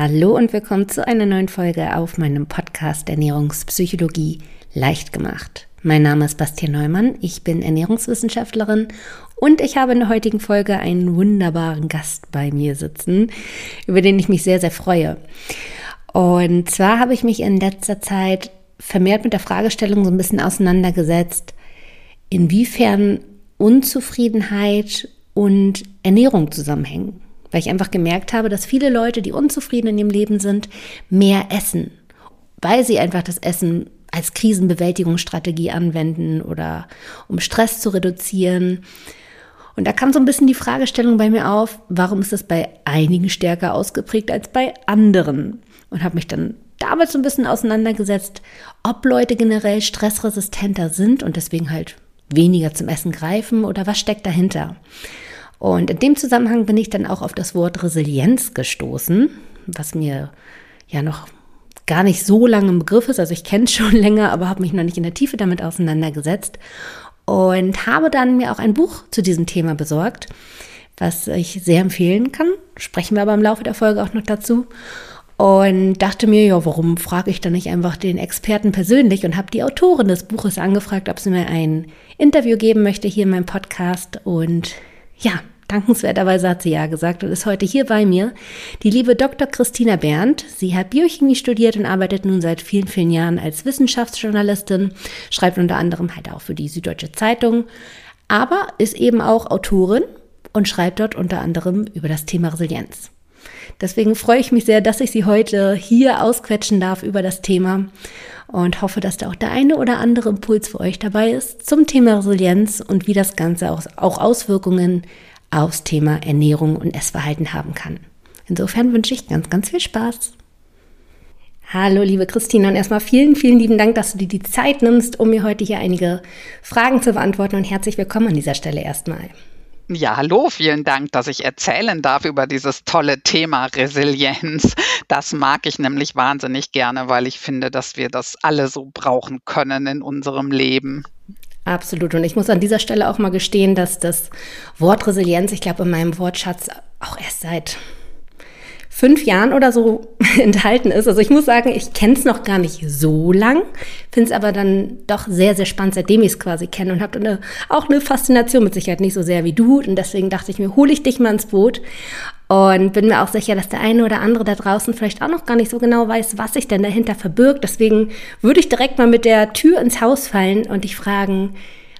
Hallo und willkommen zu einer neuen Folge auf meinem Podcast Ernährungspsychologie leicht gemacht. Mein Name ist Bastian Neumann, ich bin Ernährungswissenschaftlerin und ich habe in der heutigen Folge einen wunderbaren Gast bei mir sitzen, über den ich mich sehr, sehr freue. Und zwar habe ich mich in letzter Zeit vermehrt mit der Fragestellung so ein bisschen auseinandergesetzt, inwiefern Unzufriedenheit und Ernährung zusammenhängen weil ich einfach gemerkt habe, dass viele Leute, die unzufrieden in ihrem Leben sind, mehr essen, weil sie einfach das Essen als Krisenbewältigungsstrategie anwenden oder um Stress zu reduzieren. Und da kam so ein bisschen die Fragestellung bei mir auf, warum ist das bei einigen stärker ausgeprägt als bei anderen? Und habe mich dann damit so ein bisschen auseinandergesetzt, ob Leute generell stressresistenter sind und deswegen halt weniger zum Essen greifen oder was steckt dahinter. Und in dem Zusammenhang bin ich dann auch auf das Wort Resilienz gestoßen, was mir ja noch gar nicht so lange im Begriff ist. Also ich kenne es schon länger, aber habe mich noch nicht in der Tiefe damit auseinandergesetzt. Und habe dann mir auch ein Buch zu diesem Thema besorgt, was ich sehr empfehlen kann. Sprechen wir aber im Laufe der Folge auch noch dazu. Und dachte mir, ja, warum frage ich dann nicht einfach den Experten persönlich und habe die Autorin des Buches angefragt, ob sie mir ein Interview geben möchte hier in meinem Podcast. Und ja, dankenswerterweise hat sie ja gesagt und ist heute hier bei mir. Die liebe Dr. Christina Berndt. Sie hat Biochemie studiert und arbeitet nun seit vielen, vielen Jahren als Wissenschaftsjournalistin, schreibt unter anderem halt auch für die Süddeutsche Zeitung, aber ist eben auch Autorin und schreibt dort unter anderem über das Thema Resilienz. Deswegen freue ich mich sehr, dass ich Sie heute hier ausquetschen darf über das Thema und hoffe, dass da auch der eine oder andere Impuls für euch dabei ist zum Thema Resilienz und wie das Ganze auch Auswirkungen aufs Thema Ernährung und Essverhalten haben kann. Insofern wünsche ich ganz, ganz viel Spaß. Hallo, liebe Christine, und erstmal vielen, vielen lieben Dank, dass du dir die Zeit nimmst, um mir heute hier einige Fragen zu beantworten und herzlich willkommen an dieser Stelle erstmal. Ja, hallo, vielen Dank, dass ich erzählen darf über dieses tolle Thema Resilienz. Das mag ich nämlich wahnsinnig gerne, weil ich finde, dass wir das alle so brauchen können in unserem Leben. Absolut. Und ich muss an dieser Stelle auch mal gestehen, dass das Wort Resilienz, ich glaube, in meinem Wortschatz auch erst seit fünf Jahren oder so enthalten ist. Also ich muss sagen, ich kenne es noch gar nicht so lang, finde es aber dann doch sehr, sehr spannend, seitdem ich es quasi kenne und habe eine, auch eine Faszination mit Sicherheit nicht so sehr wie du. Und deswegen dachte ich mir, hole ich dich mal ins Boot und bin mir auch sicher, dass der eine oder andere da draußen vielleicht auch noch gar nicht so genau weiß, was sich denn dahinter verbirgt. Deswegen würde ich direkt mal mit der Tür ins Haus fallen und dich fragen,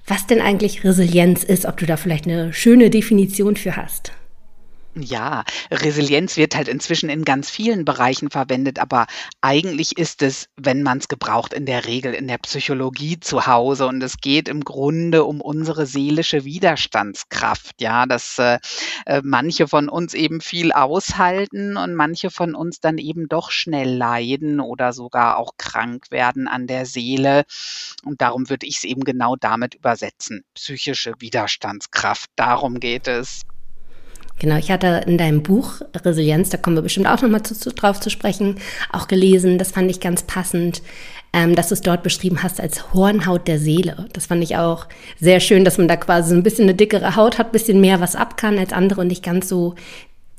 was denn eigentlich Resilienz ist, ob du da vielleicht eine schöne Definition für hast. Ja, Resilienz wird halt inzwischen in ganz vielen Bereichen verwendet, aber eigentlich ist es, wenn man es gebraucht, in der Regel in der Psychologie zu Hause. Und es geht im Grunde um unsere seelische Widerstandskraft, ja, dass äh, äh, manche von uns eben viel aushalten und manche von uns dann eben doch schnell leiden oder sogar auch krank werden an der Seele. Und darum würde ich es eben genau damit übersetzen, psychische Widerstandskraft, darum geht es. Genau, ich hatte in deinem Buch Resilienz, da kommen wir bestimmt auch nochmal zu, zu, drauf zu sprechen, auch gelesen, das fand ich ganz passend, ähm, dass du es dort beschrieben hast als Hornhaut der Seele. Das fand ich auch sehr schön, dass man da quasi so ein bisschen eine dickere Haut hat, bisschen mehr was ab kann als andere und nicht ganz so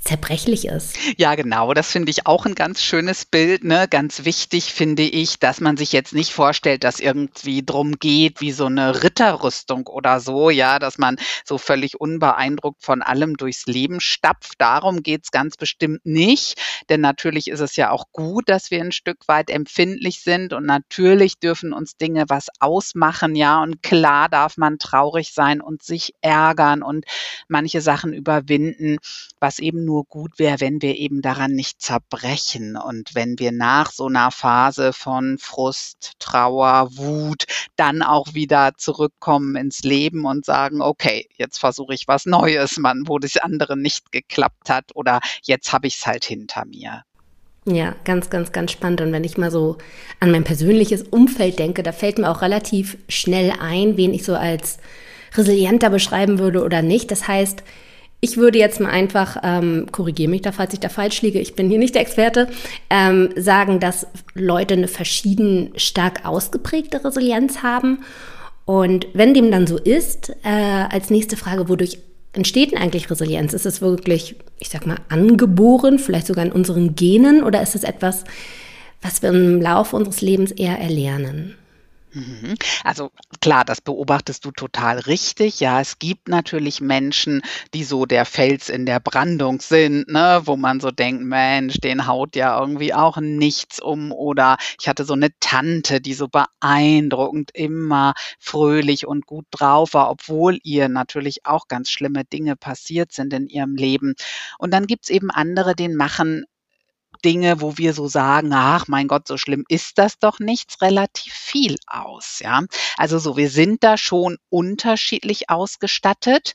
zerbrechlich ist. Ja, genau. Das finde ich auch ein ganz schönes Bild. Ne? Ganz wichtig finde ich, dass man sich jetzt nicht vorstellt, dass irgendwie drum geht, wie so eine Ritterrüstung oder so, ja, dass man so völlig unbeeindruckt von allem durchs Leben stapft. Darum geht es ganz bestimmt nicht. Denn natürlich ist es ja auch gut, dass wir ein Stück weit empfindlich sind und natürlich dürfen uns Dinge was ausmachen, ja. Und klar darf man traurig sein und sich ärgern und manche Sachen überwinden, was eben nur gut wäre, wenn wir eben daran nicht zerbrechen und wenn wir nach so einer Phase von Frust, Trauer, Wut dann auch wieder zurückkommen ins Leben und sagen, okay, jetzt versuche ich was Neues, Mann, wo das andere nicht geklappt hat oder jetzt habe ich es halt hinter mir. Ja, ganz, ganz, ganz spannend. Und wenn ich mal so an mein persönliches Umfeld denke, da fällt mir auch relativ schnell ein, wen ich so als resilienter beschreiben würde oder nicht. Das heißt, ich würde jetzt mal einfach, ähm, korrigiere mich da, falls ich da falsch liege, ich bin hier nicht der Experte, ähm, sagen, dass Leute eine verschieden stark ausgeprägte Resilienz haben. Und wenn dem dann so ist, äh, als nächste Frage, wodurch entsteht denn eigentlich Resilienz? Ist es wirklich, ich sag mal, angeboren, vielleicht sogar in unseren Genen oder ist es etwas, was wir im Laufe unseres Lebens eher erlernen? Mhm. Also klar, das beobachtest du total richtig. Ja, es gibt natürlich Menschen, die so der Fels in der Brandung sind, ne, wo man so denkt, Mensch, den haut ja irgendwie auch nichts um. Oder ich hatte so eine Tante, die so beeindruckend immer fröhlich und gut drauf war, obwohl ihr natürlich auch ganz schlimme Dinge passiert sind in ihrem Leben. Und dann gibt's eben andere, denen machen Dinge, wo wir so sagen, ach mein Gott, so schlimm ist das doch nichts, relativ viel aus. Ja, also so, wir sind da schon unterschiedlich ausgestattet.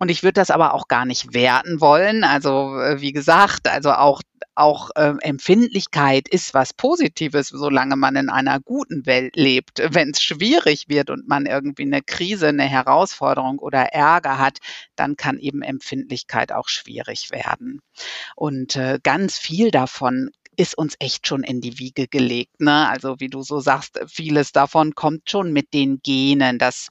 Und ich würde das aber auch gar nicht werten wollen. Also äh, wie gesagt, also auch auch äh, Empfindlichkeit ist was Positives, solange man in einer guten Welt lebt. Wenn es schwierig wird und man irgendwie eine Krise, eine Herausforderung oder Ärger hat, dann kann eben Empfindlichkeit auch schwierig werden. Und äh, ganz viel davon ist uns echt schon in die Wiege gelegt. Ne? Also wie du so sagst, vieles davon kommt schon mit den Genen. Das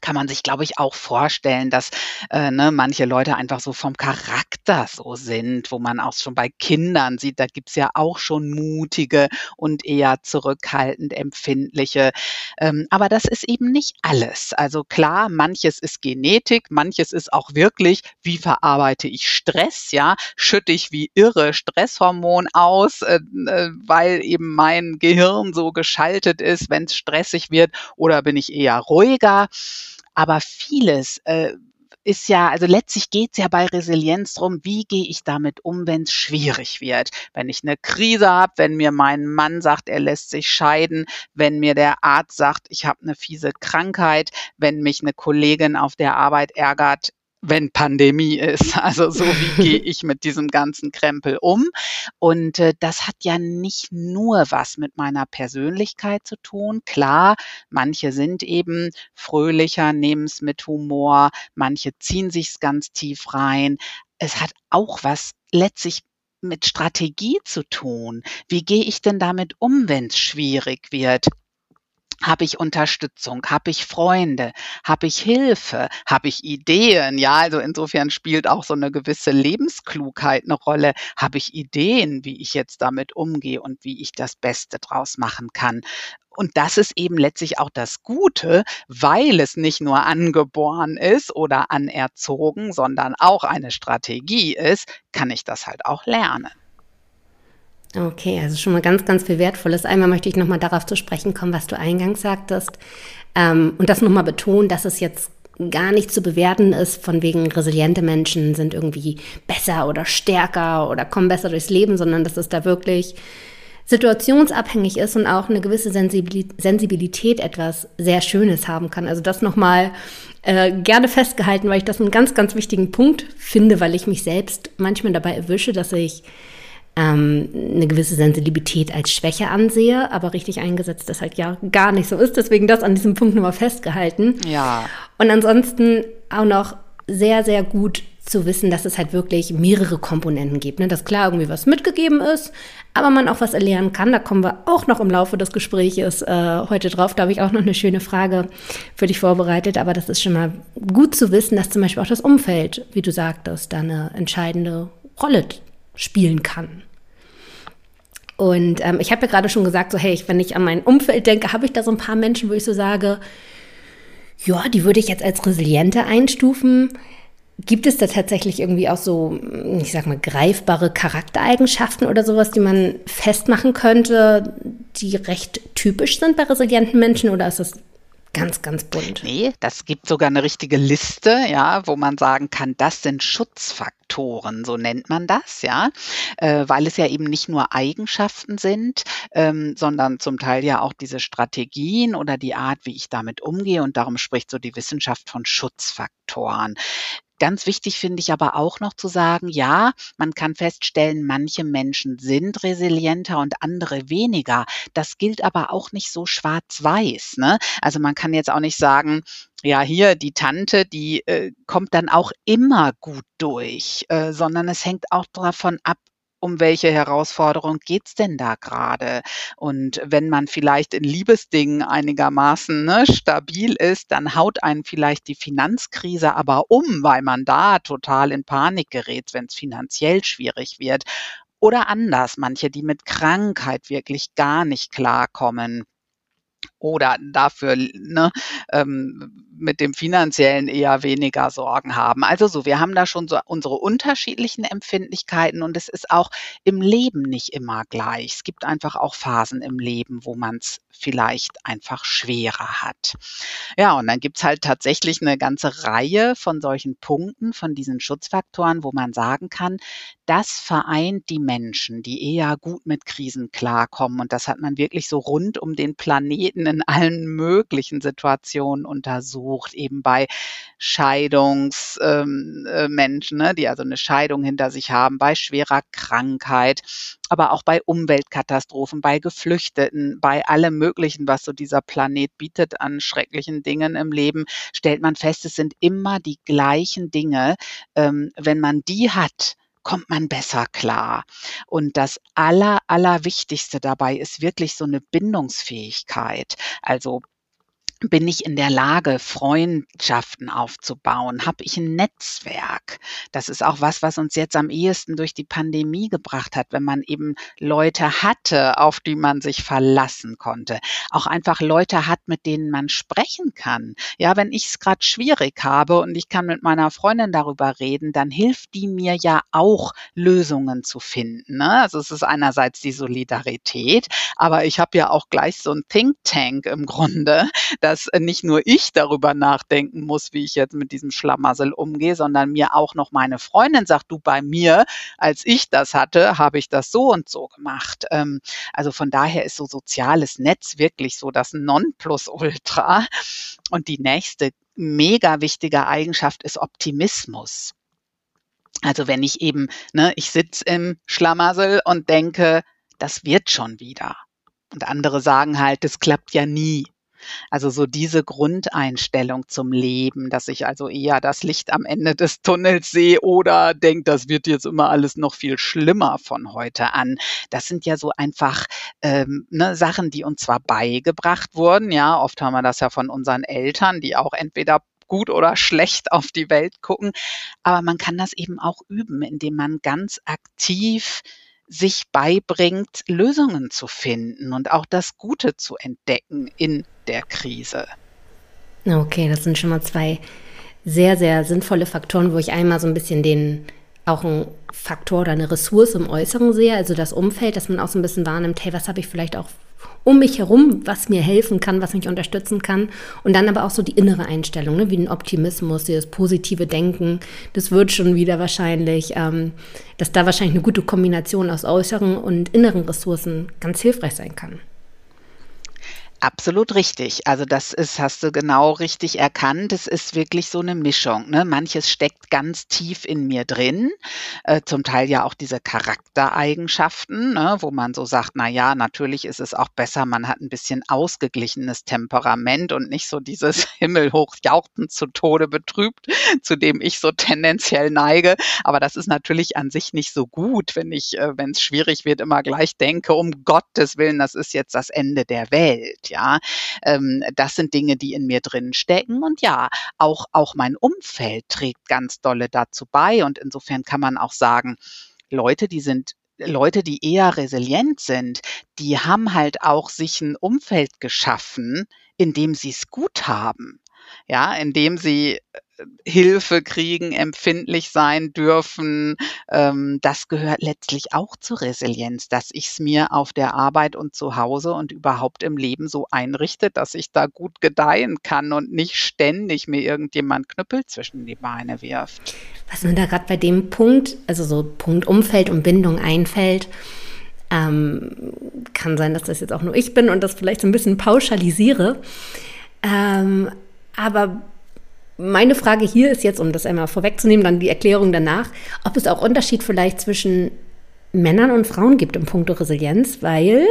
kann man sich, glaube ich, auch vorstellen, dass äh, ne, manche Leute einfach so vom Charakter so sind, wo man auch schon bei Kindern sieht, da gibt's ja auch schon mutige und eher zurückhaltend empfindliche. Ähm, aber das ist eben nicht alles. Also klar, manches ist Genetik, manches ist auch wirklich, wie verarbeite ich Stress, ja, schütte ich wie irre Stresshormon aus, äh, äh, weil eben mein Gehirn so geschaltet ist, wenn es stressig wird, oder bin ich eher ruhiger. Aber vieles äh, ist ja, also letztlich geht es ja bei Resilienz drum, wie gehe ich damit um, wenn es schwierig wird. Wenn ich eine Krise habe, wenn mir mein Mann sagt, er lässt sich scheiden, wenn mir der Arzt sagt, ich habe eine fiese Krankheit, wenn mich eine Kollegin auf der Arbeit ärgert, wenn Pandemie ist. Also so wie gehe ich mit diesem ganzen Krempel um? Und äh, das hat ja nicht nur was mit meiner Persönlichkeit zu tun. Klar, manche sind eben fröhlicher, nehmen es mit Humor, manche ziehen sich's ganz tief rein. Es hat auch was letztlich mit Strategie zu tun. Wie gehe ich denn damit um, wenn es schwierig wird? Habe ich Unterstützung? Habe ich Freunde? Habe ich Hilfe? Habe ich Ideen? Ja, also insofern spielt auch so eine gewisse Lebensklugheit eine Rolle. Habe ich Ideen, wie ich jetzt damit umgehe und wie ich das Beste draus machen kann? Und das ist eben letztlich auch das Gute, weil es nicht nur angeboren ist oder anerzogen, sondern auch eine Strategie ist, kann ich das halt auch lernen. Okay, also schon mal ganz, ganz viel Wertvolles. Einmal möchte ich nochmal darauf zu sprechen kommen, was du eingangs sagtest. Ähm, und das nochmal betonen, dass es jetzt gar nicht zu bewerten ist, von wegen resiliente Menschen sind irgendwie besser oder stärker oder kommen besser durchs Leben, sondern dass es da wirklich situationsabhängig ist und auch eine gewisse Sensibilität etwas sehr Schönes haben kann. Also das nochmal äh, gerne festgehalten, weil ich das einen ganz, ganz wichtigen Punkt finde, weil ich mich selbst manchmal dabei erwische, dass ich ähm, eine gewisse Sensibilität als Schwäche ansehe, aber richtig eingesetzt das halt ja gar nicht so ist. Deswegen das an diesem Punkt nochmal festgehalten. Ja. Und ansonsten auch noch sehr, sehr gut zu wissen, dass es halt wirklich mehrere Komponenten gibt. Ne? Dass klar irgendwie was mitgegeben ist, aber man auch was erlernen kann. Da kommen wir auch noch im Laufe des Gespräches äh, heute drauf. Da habe ich auch noch eine schöne Frage für dich vorbereitet. Aber das ist schon mal gut zu wissen, dass zum Beispiel auch das Umfeld, wie du sagtest, da eine entscheidende Rolle spielen kann. Und ähm, ich habe ja gerade schon gesagt, so hey, wenn ich an mein Umfeld denke, habe ich da so ein paar Menschen, wo ich so sage, ja, die würde ich jetzt als resiliente einstufen. Gibt es da tatsächlich irgendwie auch so, ich sag mal, greifbare Charaktereigenschaften oder sowas, die man festmachen könnte, die recht typisch sind bei resilienten Menschen oder ist das ganz, ganz bunt? Nee, das gibt sogar eine richtige Liste, ja, wo man sagen kann, das sind Schutzfaktoren. Faktoren, so nennt man das, ja, äh, weil es ja eben nicht nur Eigenschaften sind, ähm, sondern zum Teil ja auch diese Strategien oder die Art, wie ich damit umgehe. Und darum spricht so die Wissenschaft von Schutzfaktoren. Ganz wichtig finde ich aber auch noch zu sagen, ja, man kann feststellen, manche Menschen sind resilienter und andere weniger. Das gilt aber auch nicht so schwarz-weiß. Ne? Also man kann jetzt auch nicht sagen, ja, hier die Tante, die äh, kommt dann auch immer gut durch, äh, sondern es hängt auch davon ab, um welche Herausforderung geht's denn da gerade? Und wenn man vielleicht in Liebesdingen einigermaßen ne, stabil ist, dann haut einen vielleicht die Finanzkrise aber um, weil man da total in Panik gerät, wenn es finanziell schwierig wird. Oder anders, manche, die mit Krankheit wirklich gar nicht klarkommen oder dafür ne, ähm, mit dem finanziellen eher weniger Sorgen haben. Also so, wir haben da schon so unsere unterschiedlichen Empfindlichkeiten und es ist auch im Leben nicht immer gleich. Es gibt einfach auch Phasen im Leben, wo man es vielleicht einfach schwerer hat. Ja, und dann gibt's halt tatsächlich eine ganze Reihe von solchen Punkten, von diesen Schutzfaktoren, wo man sagen kann, das vereint die Menschen, die eher gut mit Krisen klarkommen. Und das hat man wirklich so rund um den Planeten in allen möglichen Situationen untersucht, eben bei Scheidungsmenschen, ähm, äh, ne, die also eine Scheidung hinter sich haben, bei schwerer Krankheit, aber auch bei Umweltkatastrophen, bei Geflüchteten, bei allem Möglichen, was so dieser Planet bietet an schrecklichen Dingen im Leben, stellt man fest, es sind immer die gleichen Dinge. Ähm, wenn man die hat, kommt man besser klar. Und das Aller, Allerwichtigste dabei ist wirklich so eine Bindungsfähigkeit. Also bin ich in der Lage, Freundschaften aufzubauen? Habe ich ein Netzwerk? Das ist auch was, was uns jetzt am ehesten durch die Pandemie gebracht hat, wenn man eben Leute hatte, auf die man sich verlassen konnte. Auch einfach Leute hat, mit denen man sprechen kann. Ja, wenn ich es gerade schwierig habe und ich kann mit meiner Freundin darüber reden, dann hilft die mir ja auch, Lösungen zu finden. Ne? Also es ist einerseits die Solidarität, aber ich habe ja auch gleich so ein Think Tank im Grunde, dass nicht nur ich darüber nachdenken muss, wie ich jetzt mit diesem Schlamassel umgehe, sondern mir auch noch meine Freundin sagt, du bei mir, als ich das hatte, habe ich das so und so gemacht. Ähm, also von daher ist so soziales Netz wirklich so das Nonplusultra. Und die nächste mega wichtige Eigenschaft ist Optimismus. Also wenn ich eben, ne, ich sitze im Schlamassel und denke, das wird schon wieder. Und andere sagen halt, das klappt ja nie. Also so diese Grundeinstellung zum Leben, dass ich also eher das Licht am Ende des Tunnels sehe oder denke, das wird jetzt immer alles noch viel schlimmer von heute an. Das sind ja so einfach ähm, ne, Sachen, die uns zwar beigebracht wurden, ja, oft haben wir das ja von unseren Eltern, die auch entweder gut oder schlecht auf die Welt gucken. Aber man kann das eben auch üben, indem man ganz aktiv sich beibringt, Lösungen zu finden und auch das Gute zu entdecken in der Krise. Okay, das sind schon mal zwei sehr, sehr sinnvolle Faktoren, wo ich einmal so ein bisschen den auch ein Faktor oder eine Ressource im Äußeren sehe, also das Umfeld, dass man auch so ein bisschen wahrnimmt, hey, was habe ich vielleicht auch um mich herum, was mir helfen kann, was mich unterstützen kann. Und dann aber auch so die innere Einstellung, ne? wie ein Optimismus, das positive Denken. Das wird schon wieder wahrscheinlich, ähm, dass da wahrscheinlich eine gute Kombination aus äußeren und inneren Ressourcen ganz hilfreich sein kann. Absolut richtig. Also das ist, hast du genau richtig erkannt. Es ist wirklich so eine Mischung. Ne? Manches steckt ganz tief in mir drin, äh, zum Teil ja auch diese Charaktereigenschaften, ne? wo man so sagt, na ja, natürlich ist es auch besser, man hat ein bisschen ausgeglichenes Temperament und nicht so dieses himmelhoch jauchzen zu Tode betrübt, zu dem ich so tendenziell neige. Aber das ist natürlich an sich nicht so gut, wenn ich, äh, wenn es schwierig wird, immer gleich denke, um Gottes Willen, das ist jetzt das Ende der Welt ja. Ähm, das sind Dinge, die in mir drin stecken. Und ja, auch, auch mein Umfeld trägt ganz dolle dazu bei. Und insofern kann man auch sagen, Leute, die sind Leute, die eher resilient sind, die haben halt auch sich ein Umfeld geschaffen, in dem sie es gut haben. Ja, indem sie Hilfe kriegen, empfindlich sein dürfen. Ähm, das gehört letztlich auch zur Resilienz, dass ich es mir auf der Arbeit und zu Hause und überhaupt im Leben so einrichte, dass ich da gut gedeihen kann und nicht ständig mir irgendjemand Knüppel zwischen die Beine wirft. Was mir da gerade bei dem Punkt, also so Punkt Umfeld und Bindung einfällt, ähm, kann sein, dass das jetzt auch nur ich bin und das vielleicht so ein bisschen pauschalisiere. Ähm, aber meine Frage hier ist jetzt, um das einmal vorwegzunehmen, dann die Erklärung danach, ob es auch Unterschied vielleicht zwischen Männern und Frauen gibt im Punkt Resilienz, weil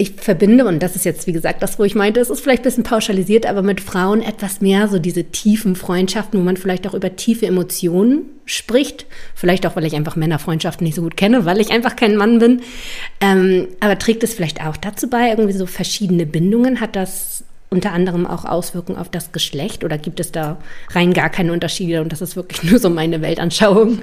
ich verbinde, und das ist jetzt, wie gesagt, das, wo ich meinte, es ist vielleicht ein bisschen pauschalisiert, aber mit Frauen etwas mehr so diese tiefen Freundschaften, wo man vielleicht auch über tiefe Emotionen spricht. Vielleicht auch, weil ich einfach Männerfreundschaften nicht so gut kenne, weil ich einfach kein Mann bin. Ähm, aber trägt es vielleicht auch dazu bei, irgendwie so verschiedene Bindungen? Hat das unter anderem auch Auswirkungen auf das Geschlecht oder gibt es da rein gar keine Unterschiede und das ist wirklich nur so meine Weltanschauung?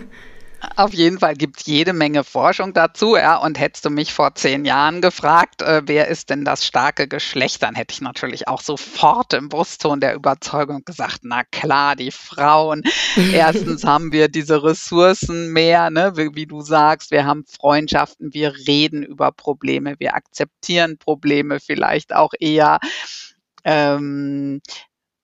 Auf jeden Fall gibt es jede Menge Forschung dazu, ja. Und hättest du mich vor zehn Jahren gefragt, äh, wer ist denn das starke Geschlecht, dann hätte ich natürlich auch sofort im Brustton der Überzeugung gesagt, na klar, die Frauen. Erstens haben wir diese Ressourcen mehr, ne, wie, wie, du sagst, wir haben Freundschaften, wir reden über Probleme, wir akzeptieren Probleme vielleicht auch eher. Ähm,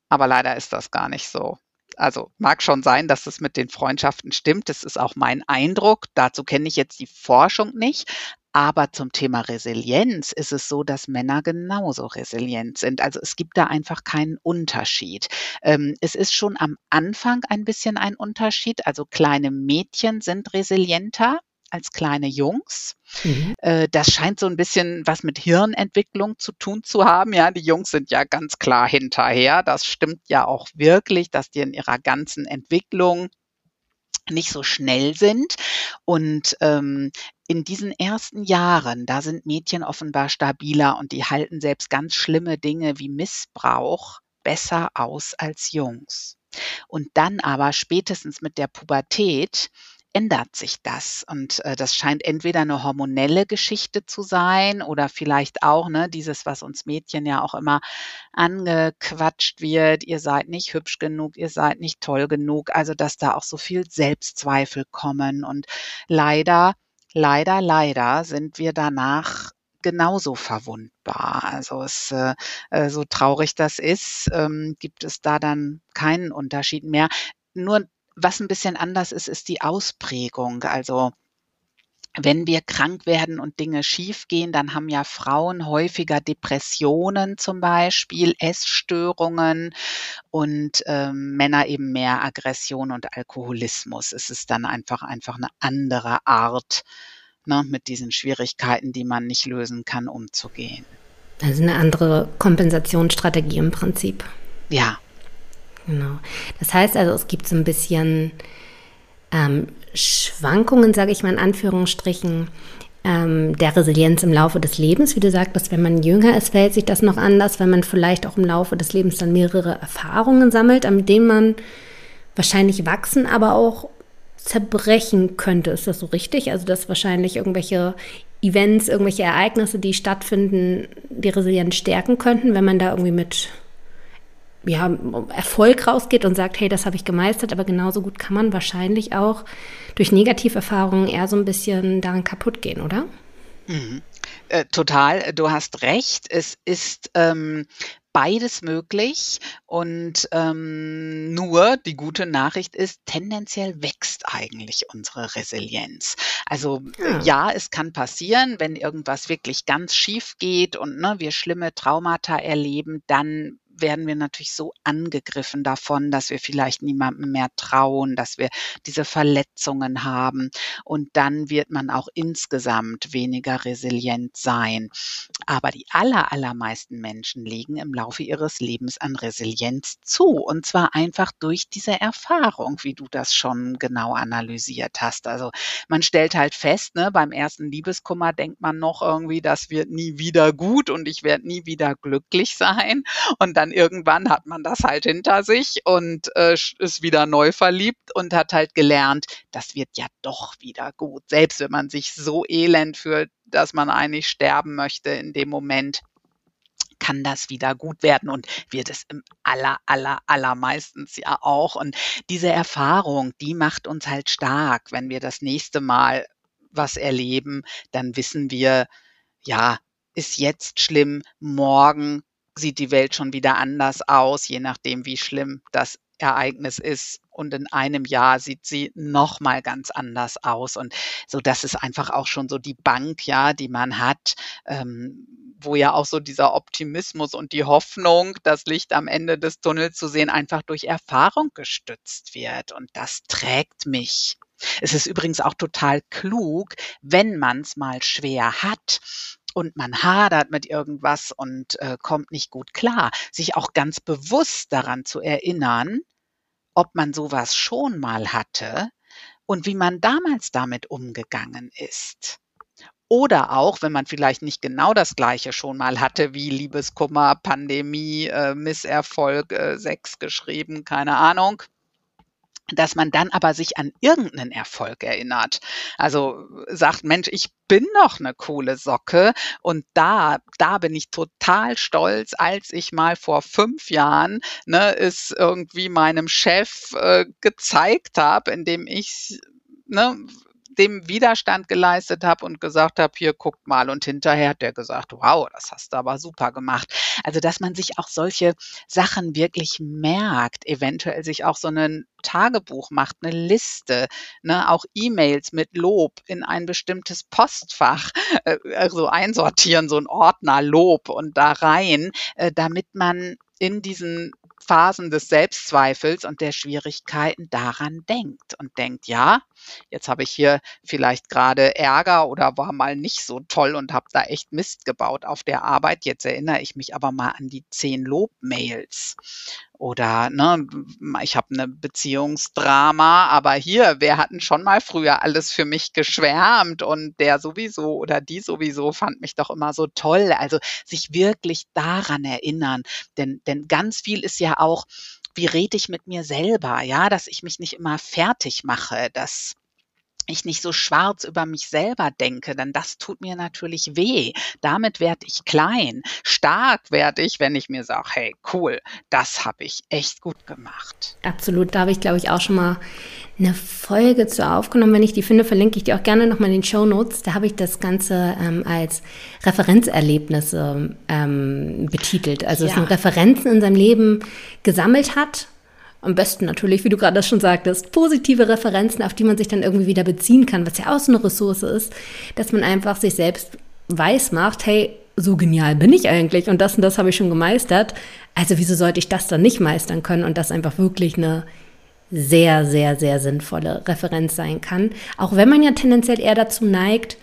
aber leider ist das gar nicht so also mag schon sein, dass es mit den Freundschaften stimmt. Das ist auch mein Eindruck. Dazu kenne ich jetzt die Forschung nicht. Aber zum Thema Resilienz ist es so, dass Männer genauso resilient sind. Also es gibt da einfach keinen Unterschied. Ähm, es ist schon am Anfang ein bisschen ein Unterschied. Also kleine Mädchen sind resilienter als kleine Jungs. Mhm. Äh, das scheint so ein bisschen was mit Hirnentwicklung zu tun zu haben. Ja, die Jungs sind ja ganz klar hinterher. Das stimmt ja auch wirklich, dass die in ihrer ganzen Entwicklung nicht so schnell sind. Und ähm, in diesen ersten Jahren, da sind Mädchen offenbar stabiler und die halten selbst ganz schlimme Dinge wie Missbrauch besser aus als Jungs. Und dann aber spätestens mit der Pubertät ändert sich das. Und äh, das scheint entweder eine hormonelle Geschichte zu sein oder vielleicht auch ne, dieses, was uns Mädchen ja auch immer angequatscht wird, ihr seid nicht hübsch genug, ihr seid nicht toll genug. Also dass da auch so viel Selbstzweifel kommen. Und leider, leider, leider sind wir danach genauso verwundbar. Also es, äh, äh so traurig das ist, ähm, gibt es da dann keinen Unterschied mehr. Nur was ein bisschen anders ist, ist die Ausprägung. Also wenn wir krank werden und Dinge schiefgehen, dann haben ja Frauen häufiger Depressionen zum Beispiel, Essstörungen und ähm, Männer eben mehr Aggression und Alkoholismus. Es ist dann einfach einfach eine andere Art, ne, mit diesen Schwierigkeiten, die man nicht lösen kann, umzugehen. Also eine andere Kompensationsstrategie im Prinzip. Ja, Genau. Das heißt also, es gibt so ein bisschen ähm, Schwankungen, sage ich mal in Anführungsstrichen, ähm, der Resilienz im Laufe des Lebens. Wie du sagtest, wenn man jünger ist, verhält sich das noch anders, wenn man vielleicht auch im Laufe des Lebens dann mehrere Erfahrungen sammelt, an denen man wahrscheinlich wachsen, aber auch zerbrechen könnte. Ist das so richtig? Also, dass wahrscheinlich irgendwelche Events, irgendwelche Ereignisse, die stattfinden, die Resilienz stärken könnten, wenn man da irgendwie mit ja, Erfolg rausgeht und sagt, hey, das habe ich gemeistert, aber genauso gut kann man wahrscheinlich auch durch Negativerfahrungen eher so ein bisschen daran kaputt gehen, oder? Mhm. Äh, total, du hast recht. Es ist ähm, beides möglich und ähm, nur die gute Nachricht ist, tendenziell wächst eigentlich unsere Resilienz. Also ja. ja, es kann passieren, wenn irgendwas wirklich ganz schief geht und ne, wir schlimme Traumata erleben, dann werden wir natürlich so angegriffen davon, dass wir vielleicht niemandem mehr trauen, dass wir diese Verletzungen haben. Und dann wird man auch insgesamt weniger resilient sein. Aber die aller, allermeisten Menschen legen im Laufe ihres Lebens an Resilienz zu. Und zwar einfach durch diese Erfahrung, wie du das schon genau analysiert hast. Also man stellt halt fest, ne, beim ersten Liebeskummer denkt man noch irgendwie, das wird nie wieder gut und ich werde nie wieder glücklich sein. Und dann dann irgendwann hat man das halt hinter sich und äh, ist wieder neu verliebt und hat halt gelernt, das wird ja doch wieder gut. Selbst wenn man sich so elend fühlt, dass man eigentlich sterben möchte in dem Moment kann das wieder gut werden und wird es im aller, aller, allermeistens ja auch. Und diese Erfahrung, die macht uns halt stark. Wenn wir das nächste Mal was erleben, dann wissen wir, ja, ist jetzt schlimm, morgen sieht die Welt schon wieder anders aus, je nachdem, wie schlimm das Ereignis ist. Und in einem Jahr sieht sie noch mal ganz anders aus. Und so, das ist einfach auch schon so die Bank, ja, die man hat, ähm, wo ja auch so dieser Optimismus und die Hoffnung, das Licht am Ende des Tunnels zu sehen, einfach durch Erfahrung gestützt wird. Und das trägt mich. Es ist übrigens auch total klug, wenn man es mal schwer hat, und man hadert mit irgendwas und äh, kommt nicht gut klar, sich auch ganz bewusst daran zu erinnern, ob man sowas schon mal hatte und wie man damals damit umgegangen ist. Oder auch, wenn man vielleicht nicht genau das Gleiche schon mal hatte, wie Liebeskummer, Pandemie, äh, Misserfolg, äh, Sex geschrieben, keine Ahnung, dass man dann aber sich an irgendeinen Erfolg erinnert. Also sagt, Mensch, ich bin noch eine coole Socke und da, da bin ich total stolz, als ich mal vor fünf Jahren ne, es irgendwie meinem Chef äh, gezeigt habe, indem ich ne, dem Widerstand geleistet habe und gesagt habe, hier guckt mal. Und hinterher hat der gesagt, wow, das hast du aber super gemacht. Also, dass man sich auch solche Sachen wirklich merkt, eventuell sich auch so ein Tagebuch macht, eine Liste, ne, auch E-Mails mit Lob in ein bestimmtes Postfach, äh, also einsortieren, so ein Ordner Lob und da rein, äh, damit man in diesen Phasen des Selbstzweifels und der Schwierigkeiten daran denkt und denkt, ja, jetzt habe ich hier vielleicht gerade Ärger oder war mal nicht so toll und habe da echt Mist gebaut auf der Arbeit. Jetzt erinnere ich mich aber mal an die zehn Lobmails. Oder ne, ich habe eine Beziehungsdrama, aber hier, wer hatten schon mal früher alles für mich geschwärmt und der sowieso oder die sowieso fand mich doch immer so toll. Also sich wirklich daran erinnern, denn, denn ganz viel ist ja auch, wie rede ich mit mir selber, ja, dass ich mich nicht immer fertig mache, dass ich nicht so schwarz über mich selber denke, denn das tut mir natürlich weh. Damit werde ich klein. Stark werde ich, wenn ich mir sage, hey, cool, das habe ich echt gut gemacht. Absolut, da habe ich, glaube ich, auch schon mal eine Folge zu aufgenommen. Wenn ich die finde, verlinke ich die auch gerne nochmal in den Show Notes. Da habe ich das Ganze ähm, als Referenzerlebnisse ähm, betitelt. Also ja. es sind Referenzen in seinem Leben gesammelt hat am besten natürlich, wie du gerade schon sagtest, positive Referenzen, auf die man sich dann irgendwie wieder beziehen kann, was ja auch so eine Ressource ist, dass man einfach sich selbst weiß macht, hey, so genial bin ich eigentlich und das und das habe ich schon gemeistert. Also wieso sollte ich das dann nicht meistern können und das einfach wirklich eine sehr, sehr, sehr sinnvolle Referenz sein kann. Auch wenn man ja tendenziell eher dazu neigt,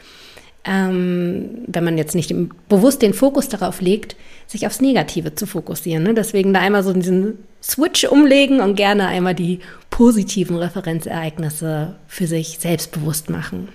ähm, wenn man jetzt nicht bewusst den Fokus darauf legt, sich aufs Negative zu fokussieren. Ne? Deswegen da einmal so diesen Switch umlegen und gerne einmal die positiven Referenzereignisse für sich selbstbewusst machen.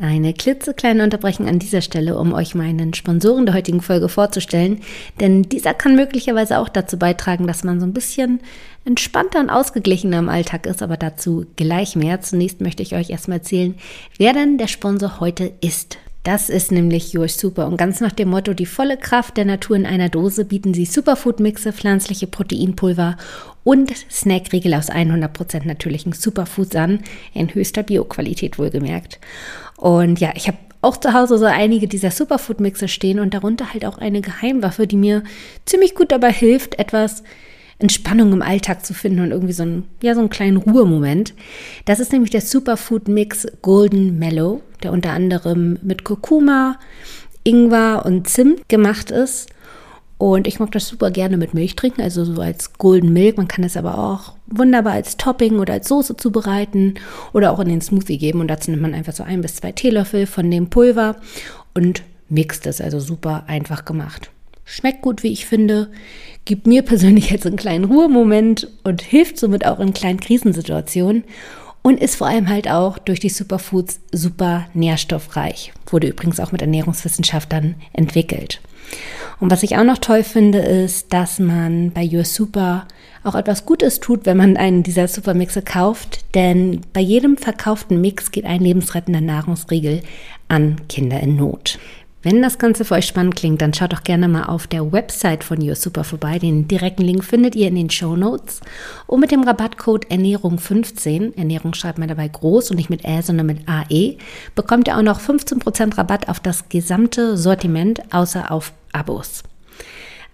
Eine klitzekleine Unterbrechung an dieser Stelle, um euch meinen Sponsoren der heutigen Folge vorzustellen, denn dieser kann möglicherweise auch dazu beitragen, dass man so ein bisschen entspannter und ausgeglichener im Alltag ist, aber dazu gleich mehr. Zunächst möchte ich euch erstmal erzählen, wer denn der Sponsor heute ist. Das ist nämlich Your Super und ganz nach dem Motto die volle Kraft der Natur in einer Dose bieten sie Superfood-Mixe, pflanzliche Proteinpulver und Snackriegel aus 100% natürlichen Superfoods an, in höchster Bioqualität wohlgemerkt. Und ja, ich habe auch zu Hause so einige dieser Superfood-Mixe stehen und darunter halt auch eine Geheimwaffe, die mir ziemlich gut dabei hilft, etwas Entspannung im Alltag zu finden und irgendwie so einen, ja, so einen kleinen Ruhemoment. Das ist nämlich der Superfood Mix Golden Mellow, der unter anderem mit Kurkuma, Ingwer und Zimt gemacht ist. Und ich mag das super gerne mit Milch trinken, also so als Golden Milk. Man kann es aber auch wunderbar als Topping oder als Soße zubereiten oder auch in den Smoothie geben. Und dazu nimmt man einfach so ein bis zwei Teelöffel von dem Pulver und mixt es. Also super einfach gemacht. Schmeckt gut, wie ich finde, gibt mir persönlich jetzt einen kleinen Ruhemoment und hilft somit auch in kleinen Krisensituationen und ist vor allem halt auch durch die Superfoods super nährstoffreich. Wurde übrigens auch mit Ernährungswissenschaftlern entwickelt. Und was ich auch noch toll finde, ist, dass man bei Your Super auch etwas Gutes tut, wenn man einen dieser Supermixe kauft, denn bei jedem verkauften Mix geht ein lebensrettender Nahrungsriegel an Kinder in Not. Wenn das Ganze für euch spannend klingt, dann schaut doch gerne mal auf der Website von Your Super vorbei. Den direkten Link findet ihr in den Show Notes. Und mit dem Rabattcode Ernährung15, Ernährung schreibt man dabei groß und nicht mit Ä, sondern mit AE, bekommt ihr auch noch 15% Rabatt auf das gesamte Sortiment, außer auf Abos.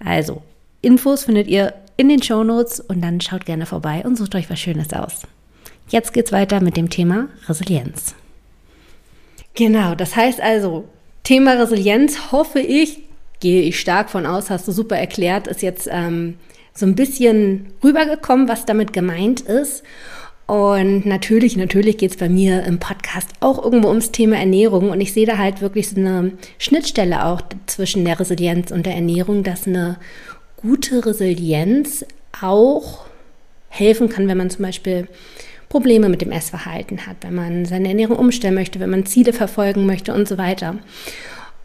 Also, Infos findet ihr in den Show Notes und dann schaut gerne vorbei und sucht euch was Schönes aus. Jetzt geht's weiter mit dem Thema Resilienz. Genau, das heißt also, Thema Resilienz hoffe ich, gehe ich stark von aus, hast du super erklärt, ist jetzt ähm, so ein bisschen rübergekommen, was damit gemeint ist. Und natürlich, natürlich geht es bei mir im Podcast auch irgendwo ums Thema Ernährung und ich sehe da halt wirklich so eine Schnittstelle auch zwischen der Resilienz und der Ernährung, dass eine gute Resilienz auch helfen kann, wenn man zum Beispiel Probleme mit dem Essverhalten hat, wenn man seine Ernährung umstellen möchte, wenn man Ziele verfolgen möchte und so weiter.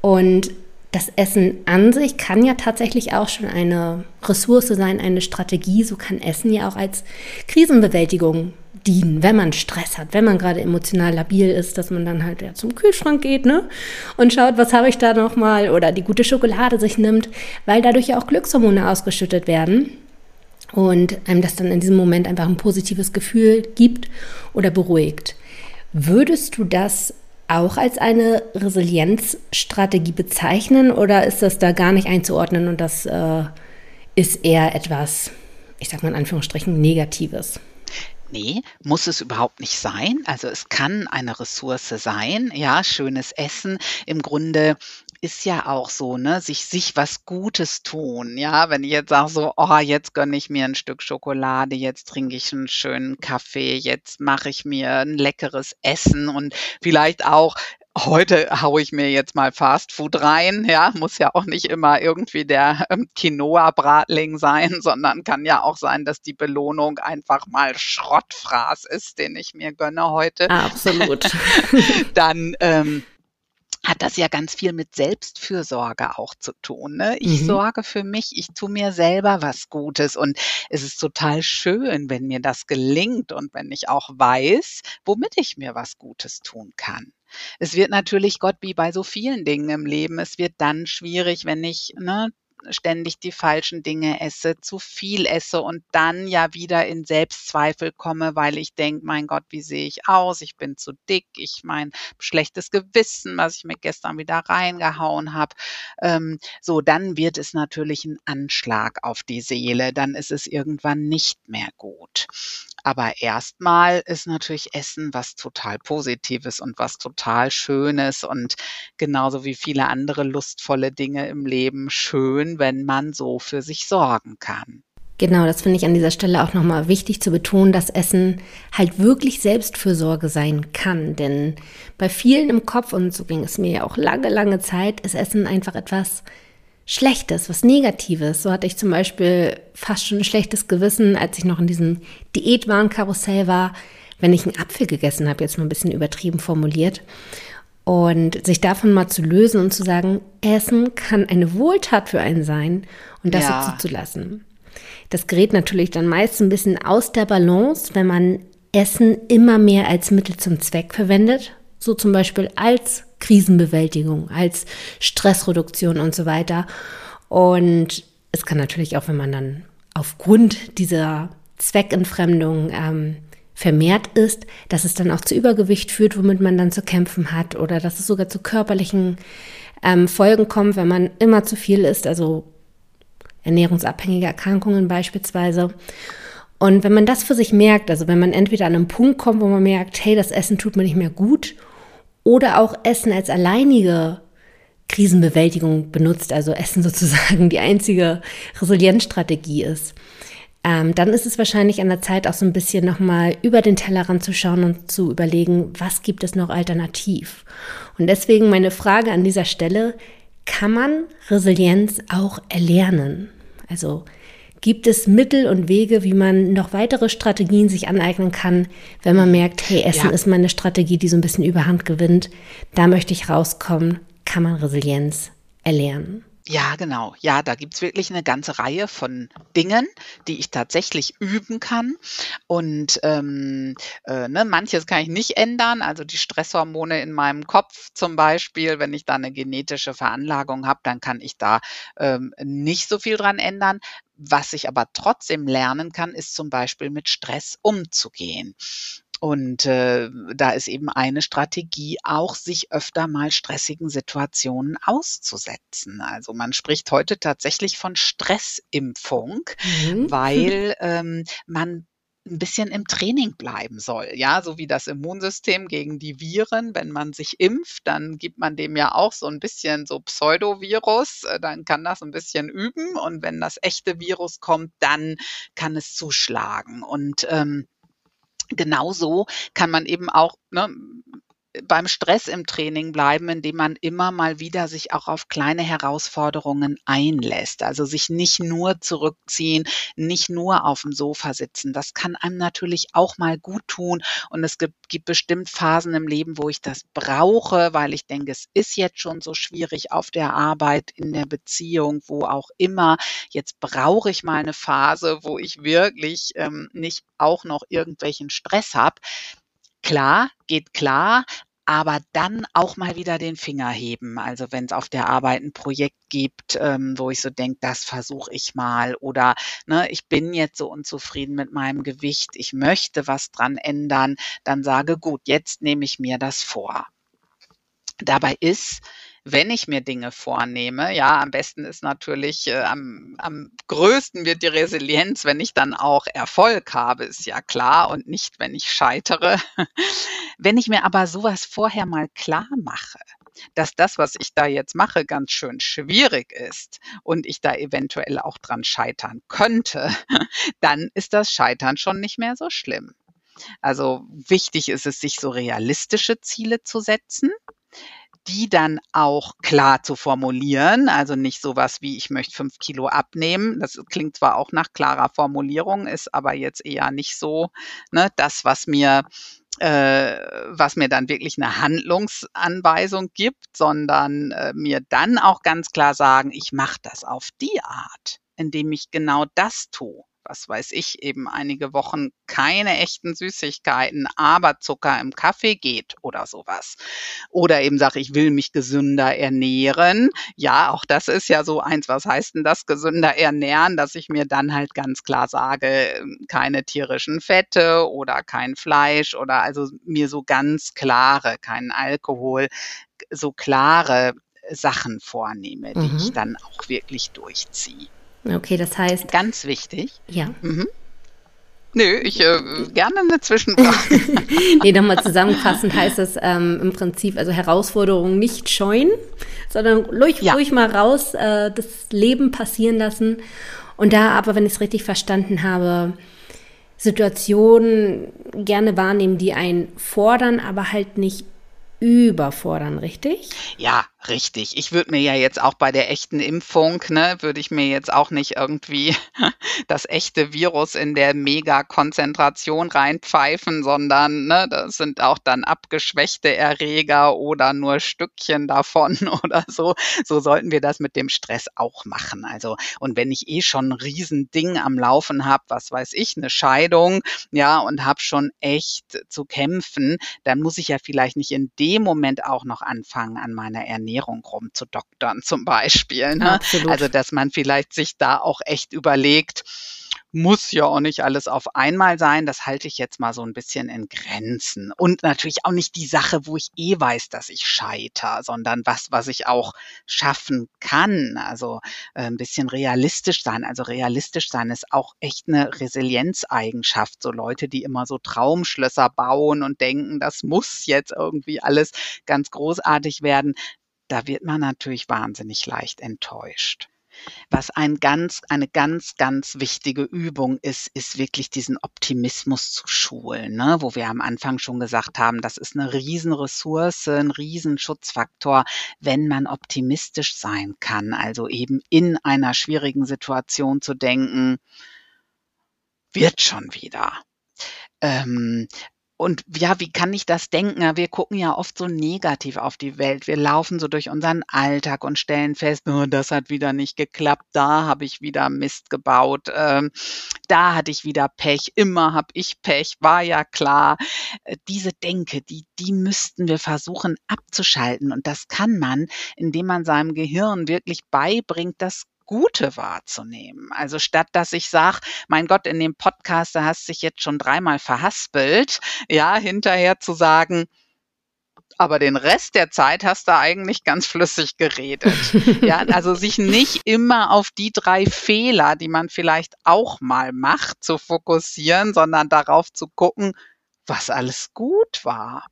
Und das Essen an sich kann ja tatsächlich auch schon eine Ressource sein, eine Strategie. So kann Essen ja auch als Krisenbewältigung dienen, wenn man Stress hat, wenn man gerade emotional labil ist, dass man dann halt ja zum Kühlschrank geht, ne? Und schaut, was habe ich da noch mal oder die gute Schokolade sich nimmt, weil dadurch ja auch Glückshormone ausgeschüttet werden und einem das dann in diesem Moment einfach ein positives Gefühl gibt oder beruhigt. Würdest du das auch als eine Resilienzstrategie bezeichnen oder ist das da gar nicht einzuordnen und das äh, ist eher etwas, ich sag mal in Anführungsstrichen, Negatives? Nee, muss es überhaupt nicht sein. Also es kann eine Ressource sein, ja, schönes Essen. Im Grunde ist ja auch so, ne, sich sich was Gutes tun, ja. Wenn ich jetzt sage so: „Oh, jetzt gönne ich mir ein Stück Schokolade, jetzt trinke ich einen schönen Kaffee, jetzt mache ich mir ein leckeres Essen“ und vielleicht auch heute haue ich mir jetzt mal Fastfood rein, ja, muss ja auch nicht immer irgendwie der ähm, Quinoa-Bratling sein, sondern kann ja auch sein, dass die Belohnung einfach mal Schrottfraß ist, den ich mir gönne heute. Absolut. Dann ähm, hat das ja ganz viel mit Selbstfürsorge auch zu tun. Ne? Ich mhm. sorge für mich, ich tue mir selber was Gutes und es ist total schön, wenn mir das gelingt und wenn ich auch weiß, womit ich mir was Gutes tun kann. Es wird natürlich Gott wie bei so vielen Dingen im Leben, es wird dann schwierig, wenn ich ne, ständig die falschen Dinge esse, zu viel esse und dann ja wieder in Selbstzweifel komme, weil ich denke, mein Gott, wie sehe ich aus? Ich bin zu dick, ich mein schlechtes Gewissen, was ich mir gestern wieder reingehauen habe. Ähm, so, dann wird es natürlich ein Anschlag auf die Seele, dann ist es irgendwann nicht mehr gut. Aber erstmal ist natürlich Essen was total Positives und was total Schönes und genauso wie viele andere lustvolle Dinge im Leben schön, wenn man so für sich sorgen kann. Genau, das finde ich an dieser Stelle auch nochmal wichtig zu betonen, dass Essen halt wirklich Selbstfürsorge sein kann. Denn bei vielen im Kopf, und so ging es mir ja auch lange, lange Zeit, ist Essen einfach etwas, Schlechtes, was Negatives. So hatte ich zum Beispiel fast schon ein schlechtes Gewissen, als ich noch in diesem Diätwarenkarussell war, wenn ich einen Apfel gegessen habe, jetzt mal ein bisschen übertrieben formuliert. Und sich davon mal zu lösen und zu sagen, Essen kann eine Wohltat für einen sein und das ja. zuzulassen. Das gerät natürlich dann meist ein bisschen aus der Balance, wenn man Essen immer mehr als Mittel zum Zweck verwendet. So zum Beispiel als Krisenbewältigung, als Stressreduktion und so weiter. Und es kann natürlich auch, wenn man dann aufgrund dieser Zweckentfremdung ähm, vermehrt ist, dass es dann auch zu Übergewicht führt, womit man dann zu kämpfen hat oder dass es sogar zu körperlichen ähm, Folgen kommt, wenn man immer zu viel isst, also ernährungsabhängige Erkrankungen beispielsweise. Und wenn man das für sich merkt, also wenn man entweder an einen Punkt kommt, wo man merkt, hey, das Essen tut mir nicht mehr gut oder auch Essen als alleinige Krisenbewältigung benutzt, also Essen sozusagen die einzige Resilienzstrategie ist, ähm, dann ist es wahrscheinlich an der Zeit, auch so ein bisschen nochmal über den Tellerrand zu schauen und zu überlegen, was gibt es noch alternativ. Und deswegen meine Frage an dieser Stelle, kann man Resilienz auch erlernen? Also Gibt es Mittel und Wege, wie man noch weitere Strategien sich aneignen kann, wenn man merkt, hey, Essen ja. ist meine Strategie, die so ein bisschen Überhand gewinnt, da möchte ich rauskommen, kann man Resilienz erlernen? Ja, genau. Ja, da gibt's wirklich eine ganze Reihe von Dingen, die ich tatsächlich üben kann. Und ähm, äh, ne, manches kann ich nicht ändern. Also die Stresshormone in meinem Kopf zum Beispiel, wenn ich da eine genetische Veranlagung habe, dann kann ich da ähm, nicht so viel dran ändern. Was ich aber trotzdem lernen kann, ist zum Beispiel mit Stress umzugehen. Und äh, da ist eben eine Strategie auch, sich öfter mal stressigen Situationen auszusetzen. Also man spricht heute tatsächlich von Stressimpfung, mhm. weil ähm, man ein bisschen im Training bleiben soll. Ja, so wie das Immunsystem gegen die Viren. Wenn man sich impft, dann gibt man dem ja auch so ein bisschen so Pseudovirus. Äh, dann kann das ein bisschen üben. Und wenn das echte Virus kommt, dann kann es zuschlagen. Und ähm, genauso kann man eben auch ne, beim Stress im Training bleiben, indem man immer mal wieder sich auch auf kleine Herausforderungen einlässt. Also sich nicht nur zurückziehen, nicht nur auf dem Sofa sitzen. Das kann einem natürlich auch mal gut tun. Und es gibt, gibt bestimmt Phasen im Leben, wo ich das brauche, weil ich denke, es ist jetzt schon so schwierig auf der Arbeit, in der Beziehung, wo auch immer. Jetzt brauche ich mal eine Phase, wo ich wirklich ähm, nicht auch noch irgendwelchen Stress habe klar, geht klar, aber dann auch mal wieder den Finger heben. Also wenn es auf der Arbeit ein Projekt gibt, ähm, wo ich so denke, das versuche ich mal oder ne, ich bin jetzt so unzufrieden mit meinem Gewicht, ich möchte was dran ändern, dann sage, gut, jetzt nehme ich mir das vor. Dabei ist wenn ich mir Dinge vornehme, ja, am besten ist natürlich, äh, am, am größten wird die Resilienz, wenn ich dann auch Erfolg habe, ist ja klar, und nicht, wenn ich scheitere. wenn ich mir aber sowas vorher mal klar mache, dass das, was ich da jetzt mache, ganz schön schwierig ist und ich da eventuell auch dran scheitern könnte, dann ist das Scheitern schon nicht mehr so schlimm. Also wichtig ist es, sich so realistische Ziele zu setzen die dann auch klar zu formulieren. Also nicht sowas wie, ich möchte fünf Kilo abnehmen. Das klingt zwar auch nach klarer Formulierung, ist aber jetzt eher nicht so ne, das, was mir äh, was mir dann wirklich eine Handlungsanweisung gibt, sondern äh, mir dann auch ganz klar sagen, ich mache das auf die Art, indem ich genau das tue was weiß ich, eben einige Wochen keine echten Süßigkeiten, aber Zucker im Kaffee geht oder sowas. Oder eben sage, ich will mich gesünder ernähren. Ja, auch das ist ja so eins. Was heißt denn das gesünder ernähren? Dass ich mir dann halt ganz klar sage, ähm, keine tierischen Fette oder kein Fleisch oder also mir so ganz klare, keinen Alkohol, so klare Sachen vornehme, die mhm. ich dann auch wirklich durchziehe. Okay, das heißt. Ganz wichtig. Ja. Mhm. Nö, ich äh, gerne eine Zwischenfrage. nee, nochmal zusammenfassend heißt es ähm, im Prinzip, also Herausforderungen nicht scheuen, sondern ruhig, ja. ruhig mal raus, äh, das Leben passieren lassen. Und da aber, wenn ich es richtig verstanden habe, Situationen gerne wahrnehmen, die einen fordern, aber halt nicht überfordern, richtig? Ja, Richtig. Ich würde mir ja jetzt auch bei der echten Impfung, ne, würde ich mir jetzt auch nicht irgendwie das echte Virus in der Megakonzentration reinpfeifen, sondern ne, das sind auch dann abgeschwächte Erreger oder nur Stückchen davon oder so. So sollten wir das mit dem Stress auch machen. Also, und wenn ich eh schon ein Riesending am Laufen habe, was weiß ich, eine Scheidung, ja, und habe schon echt zu kämpfen, dann muss ich ja vielleicht nicht in dem Moment auch noch anfangen an meiner Ernährung Ernährung rumzudoktern zum Beispiel. Ne? Also dass man vielleicht sich da auch echt überlegt, muss ja auch nicht alles auf einmal sein. Das halte ich jetzt mal so ein bisschen in Grenzen. Und natürlich auch nicht die Sache, wo ich eh weiß, dass ich scheiter, sondern was, was ich auch schaffen kann. Also äh, ein bisschen realistisch sein. Also realistisch sein ist auch echt eine Resilienzeigenschaft. So Leute, die immer so Traumschlösser bauen und denken, das muss jetzt irgendwie alles ganz großartig werden da wird man natürlich wahnsinnig leicht enttäuscht. Was ein ganz, eine ganz, ganz wichtige Übung ist, ist wirklich diesen Optimismus zu schulen, ne? wo wir am Anfang schon gesagt haben, das ist eine Riesenressource, ein Riesenschutzfaktor, wenn man optimistisch sein kann. Also eben in einer schwierigen Situation zu denken, wird schon wieder. Ähm, und ja, wie kann ich das denken? Wir gucken ja oft so negativ auf die Welt. Wir laufen so durch unseren Alltag und stellen fest, oh, das hat wieder nicht geklappt, da habe ich wieder Mist gebaut, ähm, da hatte ich wieder Pech, immer habe ich Pech, war ja klar. Äh, diese Denke, die, die müssten wir versuchen abzuschalten. Und das kann man, indem man seinem Gehirn wirklich beibringt, das Gute wahrzunehmen. Also statt dass ich sage, mein Gott, in dem Podcast, da hast du dich jetzt schon dreimal verhaspelt, ja, hinterher zu sagen, aber den Rest der Zeit hast du eigentlich ganz flüssig geredet. ja, also sich nicht immer auf die drei Fehler, die man vielleicht auch mal macht, zu fokussieren, sondern darauf zu gucken, was alles gut war.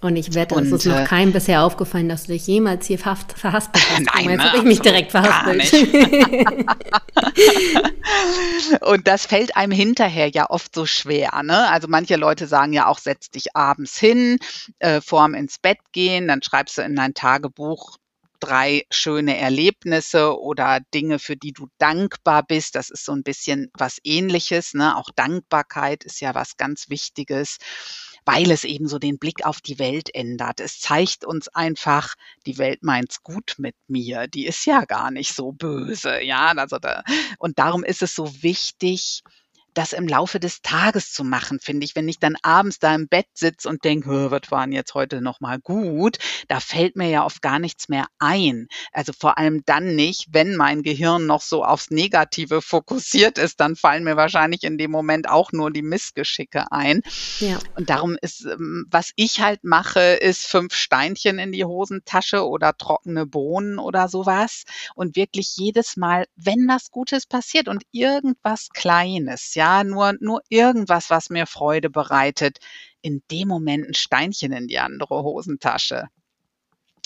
Und ich wette, es ist noch äh, keinem bisher aufgefallen, dass du dich jemals hier verhaspelt hast. Nein, jetzt habe ich mich direkt verhaspelt. und das fällt einem hinterher ja oft so schwer. Ne? Also manche Leute sagen ja auch, setz dich abends hin, äh, vorm ins Bett gehen, dann schreibst du in dein Tagebuch drei schöne Erlebnisse oder Dinge, für die du dankbar bist. Das ist so ein bisschen was ähnliches. Ne? Auch Dankbarkeit ist ja was ganz Wichtiges weil es eben so den Blick auf die Welt ändert. Es zeigt uns einfach, die Welt meint's gut mit mir. Die ist ja gar nicht so böse, ja. Also da, und darum ist es so wichtig, das im Laufe des Tages zu machen, finde ich. Wenn ich dann abends da im Bett sitze und denke, was war denn jetzt heute nochmal gut, da fällt mir ja oft gar nichts mehr ein. Also vor allem dann nicht, wenn mein Gehirn noch so aufs Negative fokussiert ist, dann fallen mir wahrscheinlich in dem Moment auch nur die Missgeschicke ein. Ja. Und darum ist, ähm, was ich halt mache, ist fünf Steinchen in die Hosentasche oder trockene Bohnen oder sowas. Und wirklich jedes Mal, wenn was Gutes passiert und irgendwas Kleines, ja, nur, nur irgendwas, was mir Freude bereitet, in dem Moment ein Steinchen in die andere Hosentasche.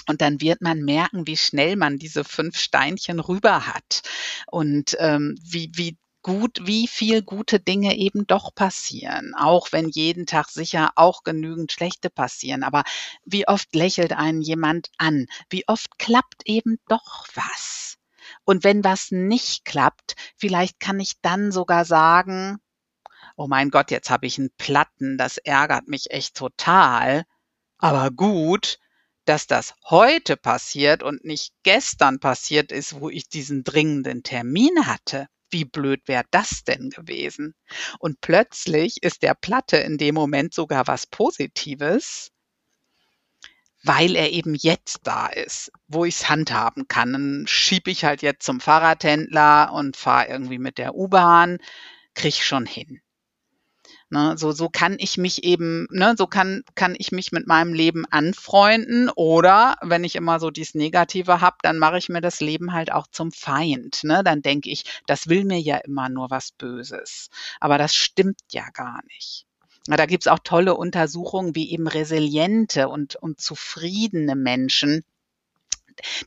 Und dann wird man merken, wie schnell man diese fünf Steinchen rüber hat und ähm, wie, wie gut, wie viel gute Dinge eben doch passieren. Auch wenn jeden Tag sicher auch genügend schlechte passieren. Aber wie oft lächelt einen jemand an? Wie oft klappt eben doch was? Und wenn was nicht klappt, vielleicht kann ich dann sogar sagen, oh mein Gott, jetzt habe ich einen Platten, das ärgert mich echt total. Aber gut, dass das heute passiert und nicht gestern passiert ist, wo ich diesen dringenden Termin hatte. Wie blöd wäre das denn gewesen? Und plötzlich ist der Platte in dem Moment sogar was Positives, weil er eben jetzt da ist, wo ich es handhaben kann. Dann schiebe ich halt jetzt zum Fahrradhändler und fahre irgendwie mit der U-Bahn, krieg schon hin. Ne, so, so kann ich mich eben, ne, so kann, kann ich mich mit meinem Leben anfreunden. Oder wenn ich immer so dieses Negative habe, dann mache ich mir das Leben halt auch zum Feind. Ne? Dann denke ich, das will mir ja immer nur was Böses. Aber das stimmt ja gar nicht. Da gibt's auch tolle Untersuchungen, wie eben resiliente und, und zufriedene Menschen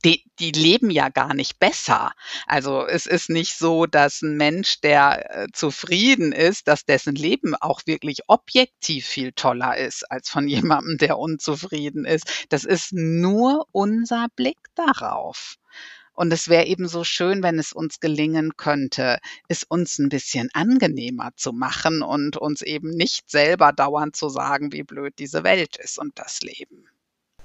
die, die leben ja gar nicht besser. Also es ist nicht so, dass ein Mensch, der äh, zufrieden ist, dass dessen Leben auch wirklich objektiv viel toller ist als von jemandem, der unzufrieden ist. Das ist nur unser Blick darauf. Und es wäre eben so schön, wenn es uns gelingen könnte, es uns ein bisschen angenehmer zu machen und uns eben nicht selber dauernd zu sagen, wie blöd diese Welt ist und das Leben.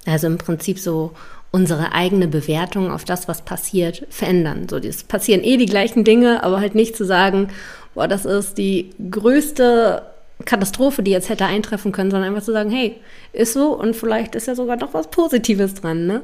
Also im Prinzip so unsere eigene Bewertung auf das, was passiert, verändern. So, es passieren eh die gleichen Dinge, aber halt nicht zu sagen, boah, das ist die größte Katastrophe, die jetzt hätte eintreffen können, sondern einfach zu sagen, hey, ist so und vielleicht ist ja sogar noch was Positives dran, ne?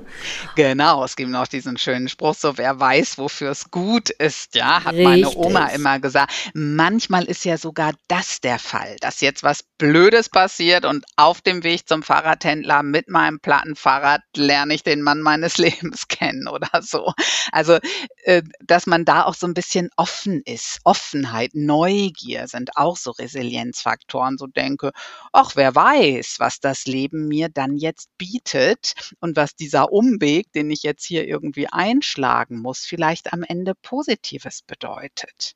Genau, es gibt noch diesen schönen Spruch, so wer weiß, wofür es gut ist, ja, hat Richtig. meine Oma immer gesagt. Manchmal ist ja sogar das der Fall, dass jetzt was Blödes passiert und auf dem Weg zum Fahrradhändler mit meinem Plattenfahrrad lerne ich den Mann meines Lebens kennen oder so. Also, äh, dass man da auch so ein bisschen offen ist. Offenheit, Neugier sind auch so Resilienzfaktoren, so denke, ach, wer weiß, was das Leben mir dann jetzt bietet und was dieser Umweg, den ich jetzt hier irgendwie einschlagen muss, vielleicht am Ende Positives bedeutet.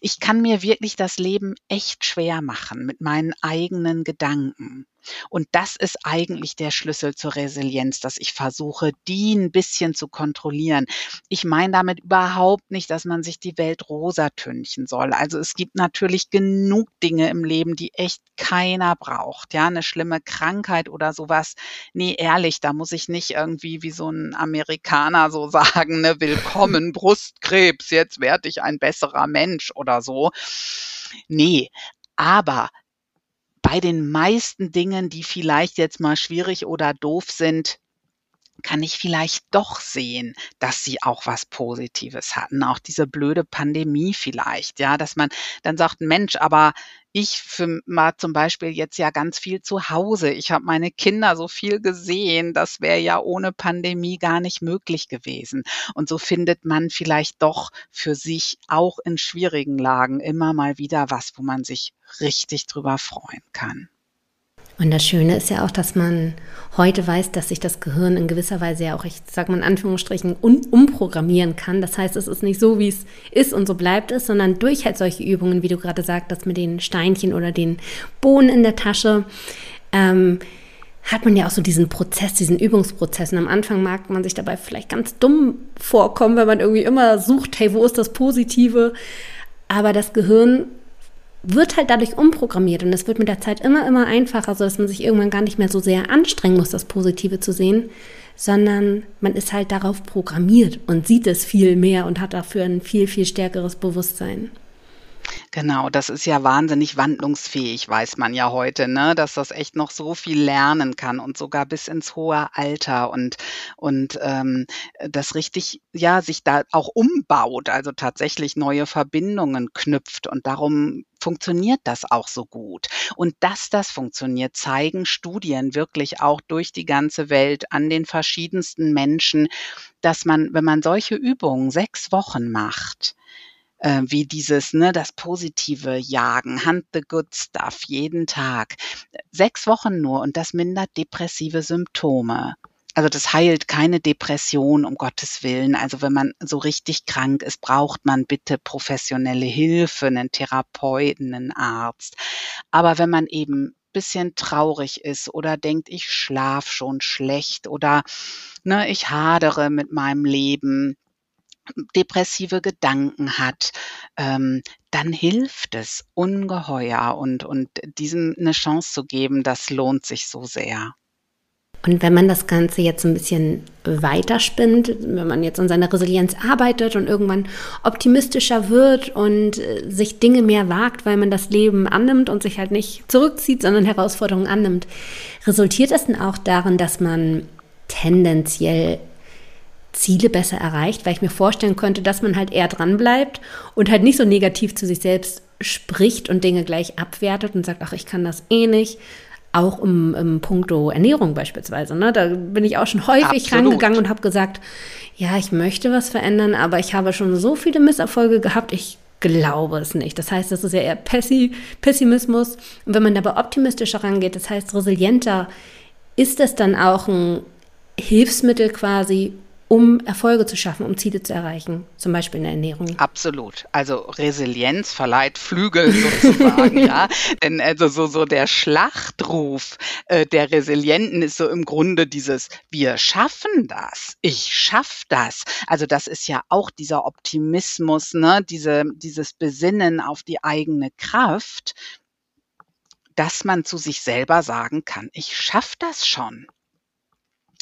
Ich kann mir wirklich das Leben echt schwer machen mit meinen eigenen Gedanken. Und das ist eigentlich der Schlüssel zur Resilienz, dass ich versuche, die ein bisschen zu kontrollieren. Ich meine damit überhaupt nicht, dass man sich die Welt rosa tünchen soll. Also es gibt natürlich genug Dinge im Leben, die echt keiner braucht. Ja, eine schlimme Krankheit oder sowas. Nee, ehrlich, da muss ich nicht irgendwie wie so ein Amerikaner so sagen, ne, willkommen Brustkrebs, jetzt werde ich ein besserer Mensch oder so. Nee, aber bei den meisten Dingen, die vielleicht jetzt mal schwierig oder doof sind, kann ich vielleicht doch sehen, dass sie auch was Positives hatten. Auch diese blöde Pandemie vielleicht, ja, dass man dann sagt, Mensch, aber ich für mal zum Beispiel jetzt ja ganz viel zu Hause. Ich habe meine Kinder so viel gesehen. Das wäre ja ohne Pandemie gar nicht möglich gewesen. Und so findet man vielleicht doch für sich auch in schwierigen Lagen immer mal wieder was, wo man sich richtig drüber freuen kann. Und das Schöne ist ja auch, dass man heute weiß, dass sich das Gehirn in gewisser Weise ja auch, ich sage mal in Anführungsstrichen, um, umprogrammieren kann. Das heißt, es ist nicht so, wie es ist und so bleibt es, sondern durch halt solche Übungen, wie du gerade sagtest, mit den Steinchen oder den Bohnen in der Tasche, ähm, hat man ja auch so diesen Prozess, diesen Übungsprozess. Und am Anfang mag man sich dabei vielleicht ganz dumm vorkommen, wenn man irgendwie immer sucht, hey, wo ist das Positive? Aber das Gehirn wird halt dadurch umprogrammiert und es wird mit der Zeit immer, immer einfacher, sodass man sich irgendwann gar nicht mehr so sehr anstrengen muss, das Positive zu sehen, sondern man ist halt darauf programmiert und sieht es viel mehr und hat dafür ein viel, viel stärkeres Bewusstsein. Genau, das ist ja wahnsinnig wandlungsfähig, weiß man ja heute, ne, dass das echt noch so viel lernen kann und sogar bis ins hohe Alter und und ähm, das richtig, ja, sich da auch umbaut, also tatsächlich neue Verbindungen knüpft und darum funktioniert das auch so gut. Und dass das funktioniert, zeigen Studien wirklich auch durch die ganze Welt an den verschiedensten Menschen, dass man, wenn man solche Übungen sechs Wochen macht, äh, wie dieses, ne, das positive Jagen, Hunt the good stuff jeden Tag. Sechs Wochen nur und das mindert depressive Symptome. Also das heilt keine Depression, um Gottes Willen. Also wenn man so richtig krank ist, braucht man bitte professionelle Hilfe, einen Therapeuten, einen Arzt. Aber wenn man eben bisschen traurig ist oder denkt, ich schlaf schon schlecht oder ne, ich hadere mit meinem Leben, depressive Gedanken hat, ähm, dann hilft es ungeheuer und, und diesem eine Chance zu geben, das lohnt sich so sehr. Und wenn man das Ganze jetzt ein bisschen weiterspinnt, wenn man jetzt an seiner Resilienz arbeitet und irgendwann optimistischer wird und äh, sich Dinge mehr wagt, weil man das Leben annimmt und sich halt nicht zurückzieht, sondern Herausforderungen annimmt, resultiert das dann auch darin, dass man tendenziell Ziele besser erreicht, weil ich mir vorstellen könnte, dass man halt eher dran bleibt und halt nicht so negativ zu sich selbst spricht und Dinge gleich abwertet und sagt, ach, ich kann das eh nicht. Auch im, im Punkto Ernährung beispielsweise. Ne? Da bin ich auch schon häufig Absolut. rangegangen und habe gesagt, ja, ich möchte was verändern, aber ich habe schon so viele Misserfolge gehabt, ich glaube es nicht. Das heißt, das ist ja eher Pessi Pessimismus. Und wenn man dabei optimistischer rangeht, das heißt resilienter, ist das dann auch ein Hilfsmittel quasi, um Erfolge zu schaffen, um Ziele zu erreichen, zum Beispiel in der Ernährung. Absolut. Also Resilienz verleiht Flügel sozusagen, ja. Denn also so, so der Schlachtruf äh, der Resilienten ist so im Grunde dieses, wir schaffen das, ich schaff das. Also das ist ja auch dieser Optimismus, ne, diese, dieses Besinnen auf die eigene Kraft, dass man zu sich selber sagen kann, ich schaff das schon.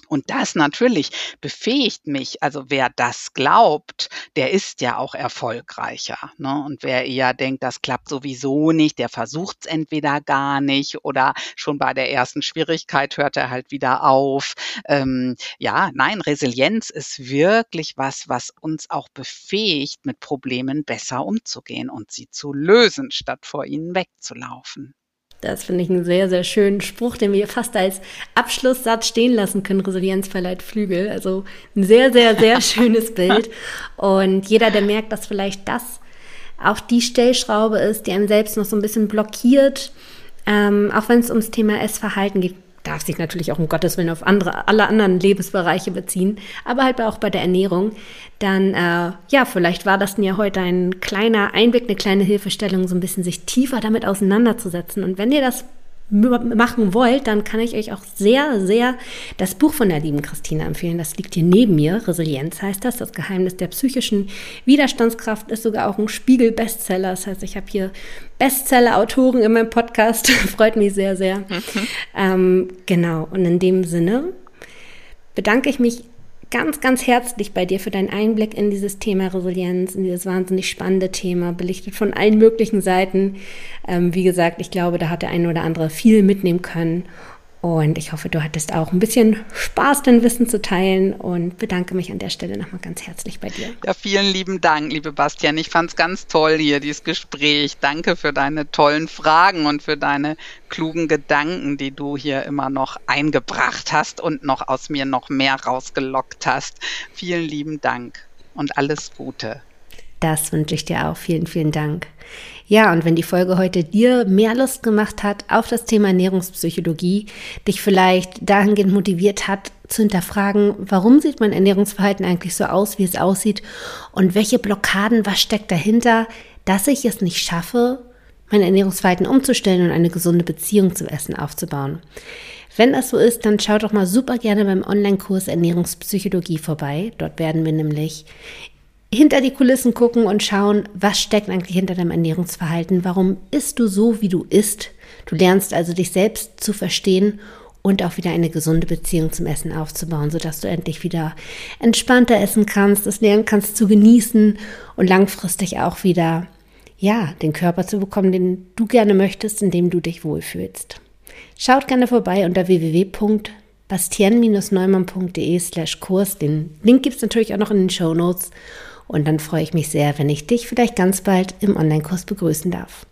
Und das natürlich befähigt mich. Also wer das glaubt, der ist ja auch erfolgreicher. Ne? Und wer eher denkt, das klappt sowieso nicht, der versucht es entweder gar nicht oder schon bei der ersten Schwierigkeit hört er halt wieder auf. Ähm, ja, nein, Resilienz ist wirklich was, was uns auch befähigt, mit Problemen besser umzugehen und sie zu lösen, statt vor ihnen wegzulaufen. Das finde ich einen sehr, sehr schönen Spruch, den wir fast als Abschlusssatz stehen lassen können. Resilienz verleiht Flügel. Also ein sehr, sehr, sehr schönes Bild. Und jeder, der merkt, dass vielleicht das auch die Stellschraube ist, die einem selbst noch so ein bisschen blockiert, ähm, auch wenn es ums Thema Essverhalten geht, darf sich natürlich auch um Gottes Willen auf andere, alle anderen Lebensbereiche beziehen, aber halt auch bei der Ernährung, dann äh, ja, vielleicht war das ja heute ein kleiner Einblick, eine kleine Hilfestellung, so ein bisschen sich tiefer damit auseinanderzusetzen. Und wenn ihr das machen wollt, dann kann ich euch auch sehr, sehr das Buch von der lieben Christine empfehlen. Das liegt hier neben mir. Resilienz heißt das. Das Geheimnis der psychischen Widerstandskraft ist sogar auch ein Spiegel-Bestseller. Das heißt, ich habe hier Bestseller-Autoren in meinem Podcast. Freut mich sehr, sehr. Mhm. Ähm, genau. Und in dem Sinne bedanke ich mich ganz, ganz herzlich bei dir für deinen Einblick in dieses Thema Resilienz, in dieses wahnsinnig spannende Thema, belichtet von allen möglichen Seiten. Ähm, wie gesagt, ich glaube, da hat der eine oder andere viel mitnehmen können. Und ich hoffe, du hattest auch ein bisschen Spaß, dein Wissen zu teilen und bedanke mich an der Stelle nochmal ganz herzlich bei dir. Ja, vielen lieben Dank, liebe Bastian. Ich fand es ganz toll hier, dieses Gespräch. Danke für deine tollen Fragen und für deine klugen Gedanken, die du hier immer noch eingebracht hast und noch aus mir noch mehr rausgelockt hast. Vielen lieben Dank und alles Gute. Das wünsche ich dir auch. Vielen, vielen Dank. Ja, und wenn die Folge heute dir mehr Lust gemacht hat auf das Thema Ernährungspsychologie, dich vielleicht dahingehend motiviert hat, zu hinterfragen, warum sieht mein Ernährungsverhalten eigentlich so aus, wie es aussieht und welche Blockaden, was steckt dahinter, dass ich es nicht schaffe, mein Ernährungsverhalten umzustellen und eine gesunde Beziehung zum Essen aufzubauen. Wenn das so ist, dann schau doch mal super gerne beim Online-Kurs Ernährungspsychologie vorbei. Dort werden wir nämlich hinter die Kulissen gucken und schauen, was steckt eigentlich hinter deinem Ernährungsverhalten, warum isst du so, wie du isst. Du lernst also dich selbst zu verstehen und auch wieder eine gesunde Beziehung zum Essen aufzubauen, sodass du endlich wieder entspannter essen kannst, es lernen kannst zu genießen und langfristig auch wieder, ja, den Körper zu bekommen, den du gerne möchtest, in dem du dich wohlfühlst. Schaut gerne vorbei unter www.bastien-neumann.de slash Kurs. Den Link gibt es natürlich auch noch in den Show Notes. Und dann freue ich mich sehr, wenn ich dich vielleicht ganz bald im Online-Kurs begrüßen darf.